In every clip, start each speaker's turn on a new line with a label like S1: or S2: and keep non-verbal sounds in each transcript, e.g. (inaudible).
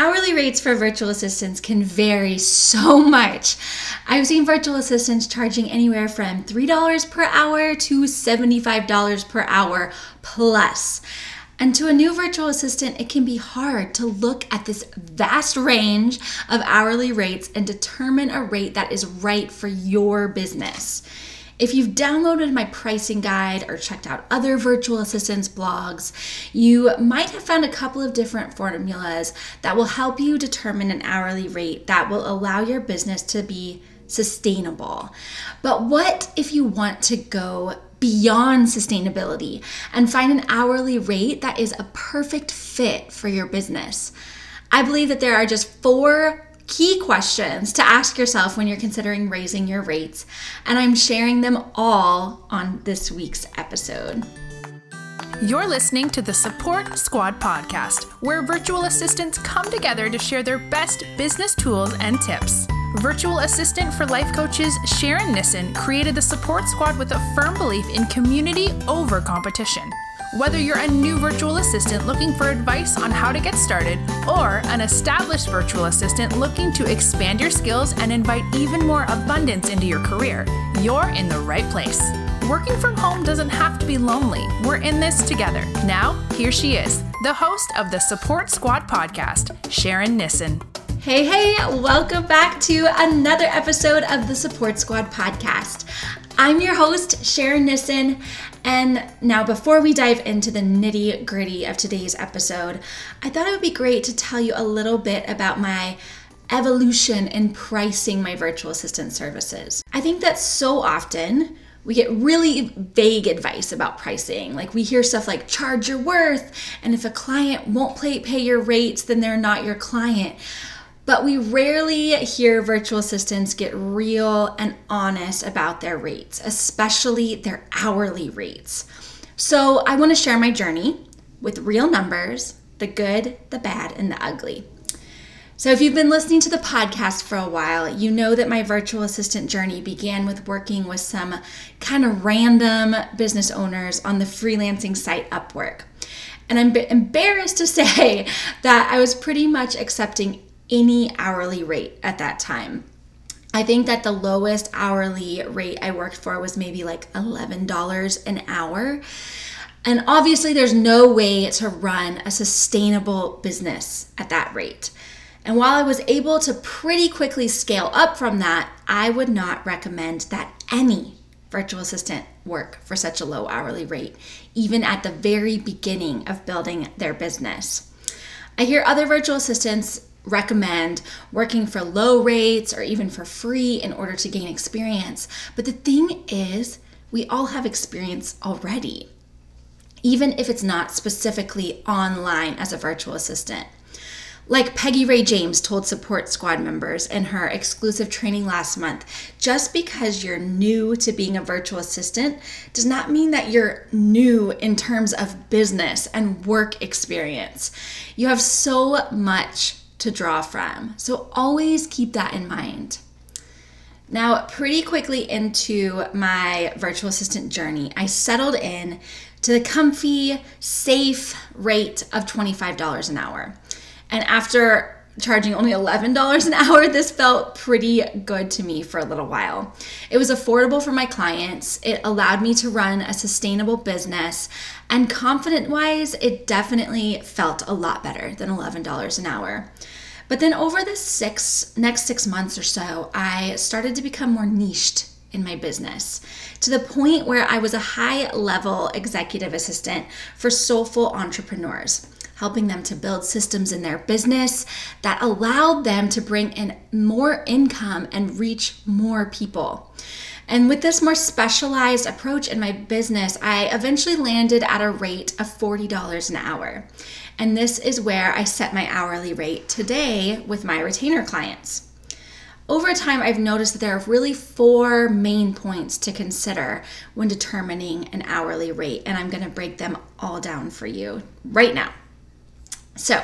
S1: Hourly rates for virtual assistants can vary so much. I've seen virtual assistants charging anywhere from $3 per hour to $75 per hour plus. And to a new virtual assistant, it can be hard to look at this vast range of hourly rates and determine a rate that is right for your business. If you've downloaded my pricing guide or checked out other virtual assistants blogs, you might have found a couple of different formulas that will help you determine an hourly rate that will allow your business to be sustainable. But what if you want to go beyond sustainability and find an hourly rate that is a perfect fit for your business? I believe that there are just four key questions to ask yourself when you're considering raising your rates, and I'm sharing them all on this week's episode.
S2: You're listening to the Support Squad podcast, where virtual assistants come together to share their best business tools and tips. Virtual assistant for life coaches Sharon Nissen created the Support Squad with a firm belief in community over competition. Whether you're a new virtual assistant looking for advice on how to get started, or an established virtual assistant looking to expand your skills and invite even more abundance into your career, you're in the right place. Working from home doesn't have to be lonely. We're in this together. Now, here she is, the host of the Support Squad podcast, Sharon Nissen.
S1: Hey, hey, welcome back to another episode of the Support Squad podcast. I'm your host, Sharon Nissen, and now, before we dive into the nitty gritty of today's episode, I thought it would be great to tell you a little bit about my evolution in pricing my virtual assistant services. I think that so often we get really vague advice about pricing. Like we hear stuff like charge your worth, and if a client won't pay, pay your rates, then they're not your client. But we rarely hear virtual assistants get real and honest about their rates, especially their hourly rates. So I want to share my journey with real numbers the good, the bad, and the ugly. So, if you've been listening to the podcast for a while, you know that my virtual assistant journey began with working with some kind of random business owners on the freelancing site Upwork. And I'm embarrassed to (laughs) say that I was pretty much accepting any hourly rate at that time. I think that the lowest hourly rate I worked for was maybe like $11 an hour. And obviously, there's no way to run a sustainable business at that rate. And while I was able to pretty quickly scale up from that, I would not recommend that any virtual assistant work for such a low hourly rate, even at the very beginning of building their business. I hear other virtual assistants recommend working for low rates or even for free in order to gain experience. But the thing is, we all have experience already, even if it's not specifically online as a virtual assistant. Like Peggy Ray James told support squad members in her exclusive training last month, just because you're new to being a virtual assistant does not mean that you're new in terms of business and work experience. You have so much to draw from. So always keep that in mind. Now, pretty quickly into my virtual assistant journey, I settled in to the comfy, safe rate of $25 an hour. And after charging only $11 an hour, this felt pretty good to me for a little while. It was affordable for my clients, it allowed me to run a sustainable business, and confident wise, it definitely felt a lot better than $11 an hour. But then over the six next six months or so, I started to become more niched in my business to the point where I was a high level executive assistant for soulful entrepreneurs helping them to build systems in their business that allowed them to bring in more income and reach more people. And with this more specialized approach in my business, I eventually landed at a rate of $40 an hour. And this is where I set my hourly rate today with my retainer clients. Over time, I've noticed that there are really four main points to consider when determining an hourly rate, and I'm gonna break them all down for you right now. So,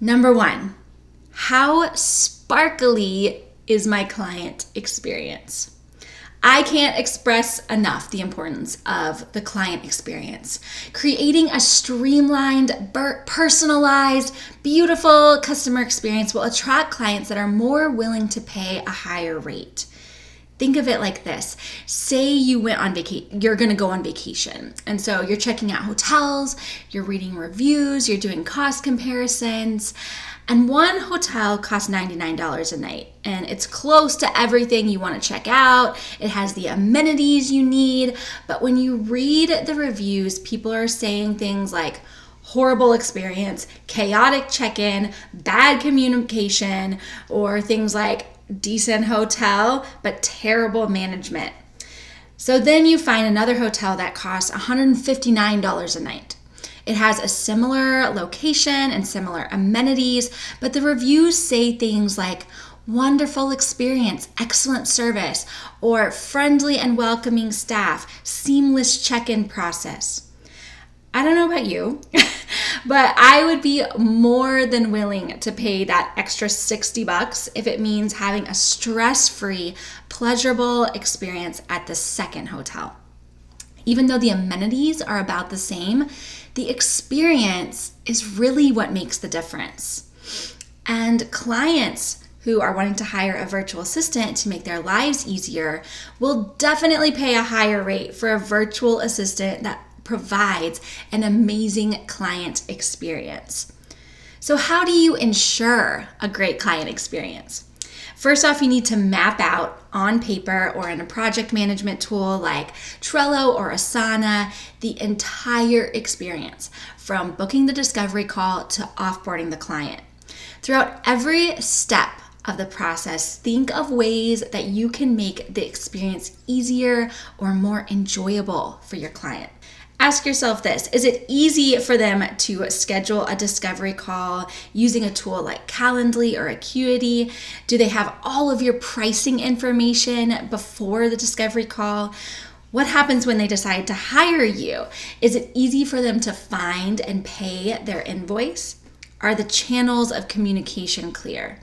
S1: number one, how sparkly is my client experience? I can't express enough the importance of the client experience. Creating a streamlined, personalized, beautiful customer experience will attract clients that are more willing to pay a higher rate. Think of it like this. Say you went on vacation, you're going to go on vacation. And so you're checking out hotels, you're reading reviews, you're doing cost comparisons. And one hotel costs $99 a night, and it's close to everything you want to check out. It has the amenities you need. But when you read the reviews, people are saying things like, horrible experience, chaotic check in, bad communication, or things like decent hotel, but terrible management. So then you find another hotel that costs $159 a night. It has a similar location and similar amenities, but the reviews say things like wonderful experience, excellent service, or friendly and welcoming staff, seamless check in process. I don't know about you, (laughs) but I would be more than willing to pay that extra 60 bucks if it means having a stress free, pleasurable experience at the second hotel. Even though the amenities are about the same, the experience is really what makes the difference. And clients who are wanting to hire a virtual assistant to make their lives easier will definitely pay a higher rate for a virtual assistant that provides an amazing client experience. So, how do you ensure a great client experience? First off, you need to map out on paper or in a project management tool like Trello or Asana the entire experience from booking the discovery call to offboarding the client. Throughout every step of the process, think of ways that you can make the experience easier or more enjoyable for your client. Ask yourself this Is it easy for them to schedule a discovery call using a tool like Calendly or Acuity? Do they have all of your pricing information before the discovery call? What happens when they decide to hire you? Is it easy for them to find and pay their invoice? Are the channels of communication clear?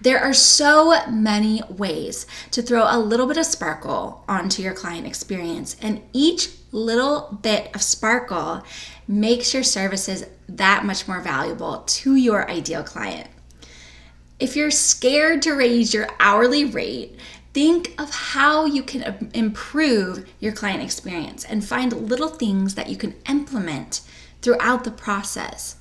S1: There are so many ways to throw a little bit of sparkle onto your client experience, and each little bit of sparkle makes your services that much more valuable to your ideal client. If you're scared to raise your hourly rate, think of how you can improve your client experience and find little things that you can implement throughout the process.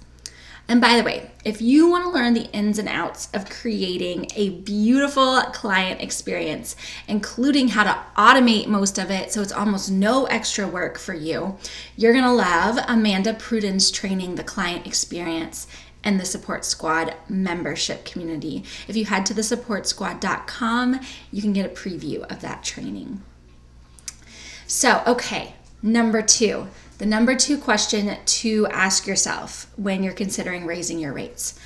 S1: And by the way, if you want to learn the ins and outs of creating a beautiful client experience, including how to automate most of it so it's almost no extra work for you, you're going to love Amanda Pruden's training, The Client Experience and the Support Squad membership community. If you head to thesupportsquad.com, you can get a preview of that training. So, okay, number two, the number two question to ask yourself when you're considering raising your rates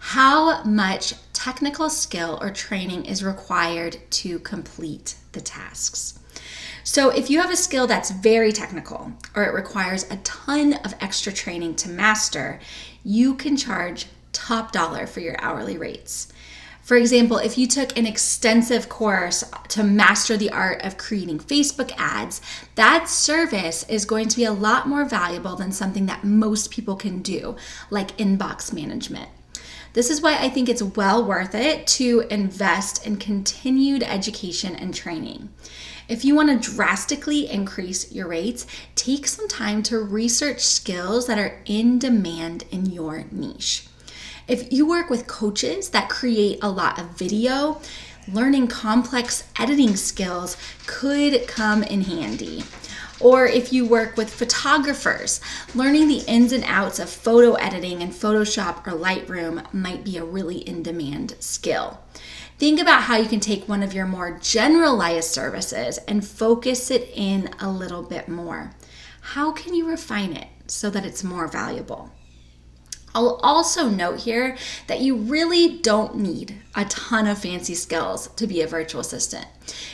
S1: how much technical skill or training is required to complete the tasks? So, if you have a skill that's very technical or it requires a ton of extra training to master, you can charge top dollar for your hourly rates. For example, if you took an extensive course to master the art of creating Facebook ads, that service is going to be a lot more valuable than something that most people can do, like inbox management. This is why I think it's well worth it to invest in continued education and training. If you want to drastically increase your rates, take some time to research skills that are in demand in your niche. If you work with coaches that create a lot of video, learning complex editing skills could come in handy. Or if you work with photographers, learning the ins and outs of photo editing in Photoshop or Lightroom might be a really in demand skill. Think about how you can take one of your more generalized services and focus it in a little bit more. How can you refine it so that it's more valuable? I'll also note here that you really don't need a ton of fancy skills to be a virtual assistant.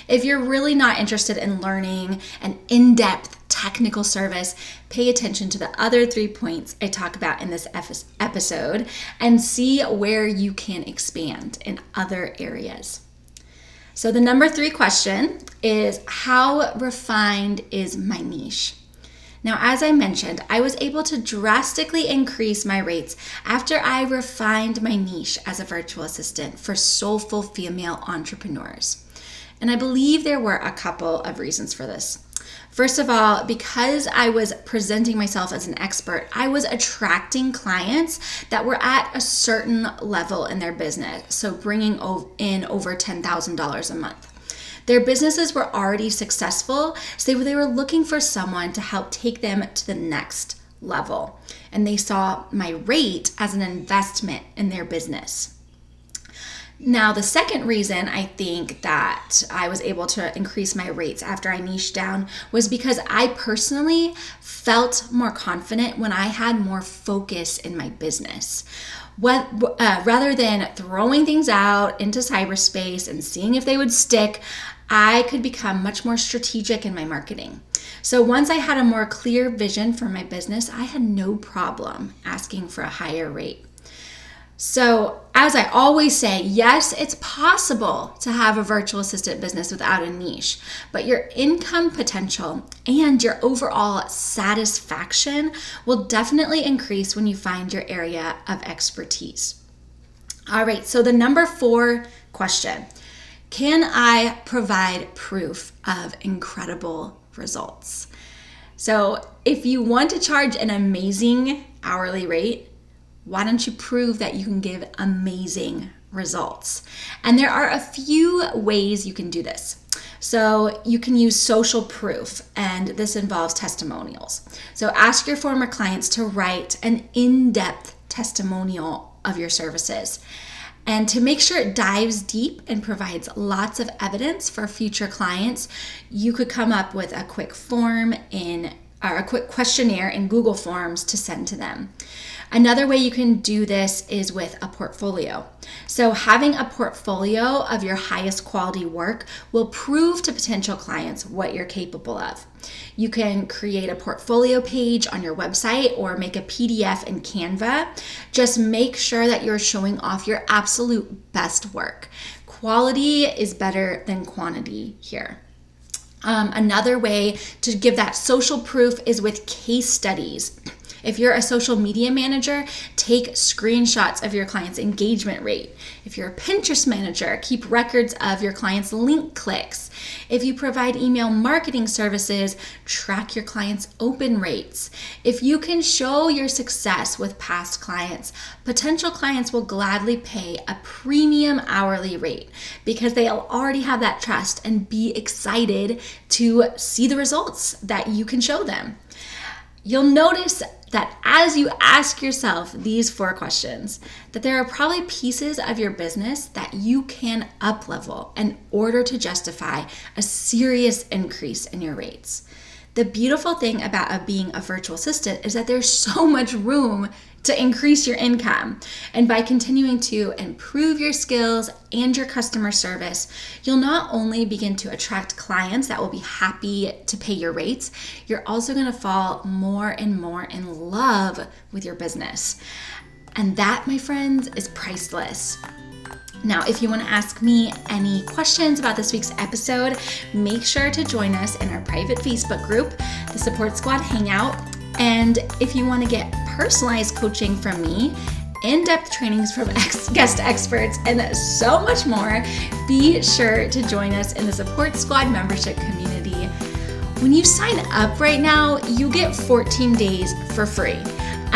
S1: If you're really not interested in learning an in depth technical service, pay attention to the other three points I talk about in this episode and see where you can expand in other areas. So, the number three question is How refined is my niche? Now, as I mentioned, I was able to drastically increase my rates after I refined my niche as a virtual assistant for soulful female entrepreneurs. And I believe there were a couple of reasons for this. First of all, because I was presenting myself as an expert, I was attracting clients that were at a certain level in their business. So bringing in over $10,000 a month. Their businesses were already successful, so they were looking for someone to help take them to the next level. And they saw my rate as an investment in their business. Now, the second reason I think that I was able to increase my rates after I niched down was because I personally felt more confident when I had more focus in my business. What, uh, rather than throwing things out into cyberspace and seeing if they would stick, I could become much more strategic in my marketing. So once I had a more clear vision for my business, I had no problem asking for a higher rate. So, as I always say, yes, it's possible to have a virtual assistant business without a niche, but your income potential and your overall satisfaction will definitely increase when you find your area of expertise. All right, so the number four question Can I provide proof of incredible results? So, if you want to charge an amazing hourly rate, why don't you prove that you can give amazing results? And there are a few ways you can do this. So, you can use social proof, and this involves testimonials. So, ask your former clients to write an in depth testimonial of your services. And to make sure it dives deep and provides lots of evidence for future clients, you could come up with a quick form in or a quick questionnaire in Google Forms to send to them. Another way you can do this is with a portfolio. So, having a portfolio of your highest quality work will prove to potential clients what you're capable of. You can create a portfolio page on your website or make a PDF in Canva. Just make sure that you're showing off your absolute best work. Quality is better than quantity here. Um, another way to give that social proof is with case studies. If you're a social media manager, take screenshots of your client's engagement rate. If you're a Pinterest manager, keep records of your client's link clicks. If you provide email marketing services, track your clients' open rates. If you can show your success with past clients, potential clients will gladly pay a premium hourly rate because they'll already have that trust and be excited to see the results that you can show them. You'll notice that as you ask yourself these four questions, that there are probably pieces of your business that you can uplevel in order to justify a serious increase in your rates. The beautiful thing about being a virtual assistant is that there's so much room to increase your income. And by continuing to improve your skills and your customer service, you'll not only begin to attract clients that will be happy to pay your rates, you're also going to fall more and more in love with your business. And that, my friends, is priceless. Now, if you want to ask me any questions about this week's episode, make sure to join us in our private Facebook group, the Support Squad Hangout. And if you want to get personalized coaching from me, in depth trainings from (laughs) ex- guest experts, and so much more, be sure to join us in the Support Squad membership community. When you sign up right now, you get 14 days for free.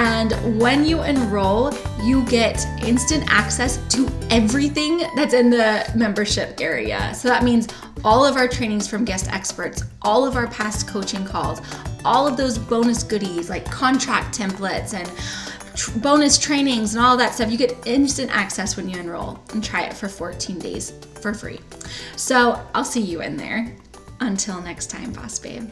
S1: And when you enroll, you get instant access to everything that's in the membership area. So that means all of our trainings from guest experts, all of our past coaching calls, all of those bonus goodies like contract templates and tr- bonus trainings and all that stuff. You get instant access when you enroll and try it for 14 days for free. So I'll see you in there. Until next time, Boss Babe.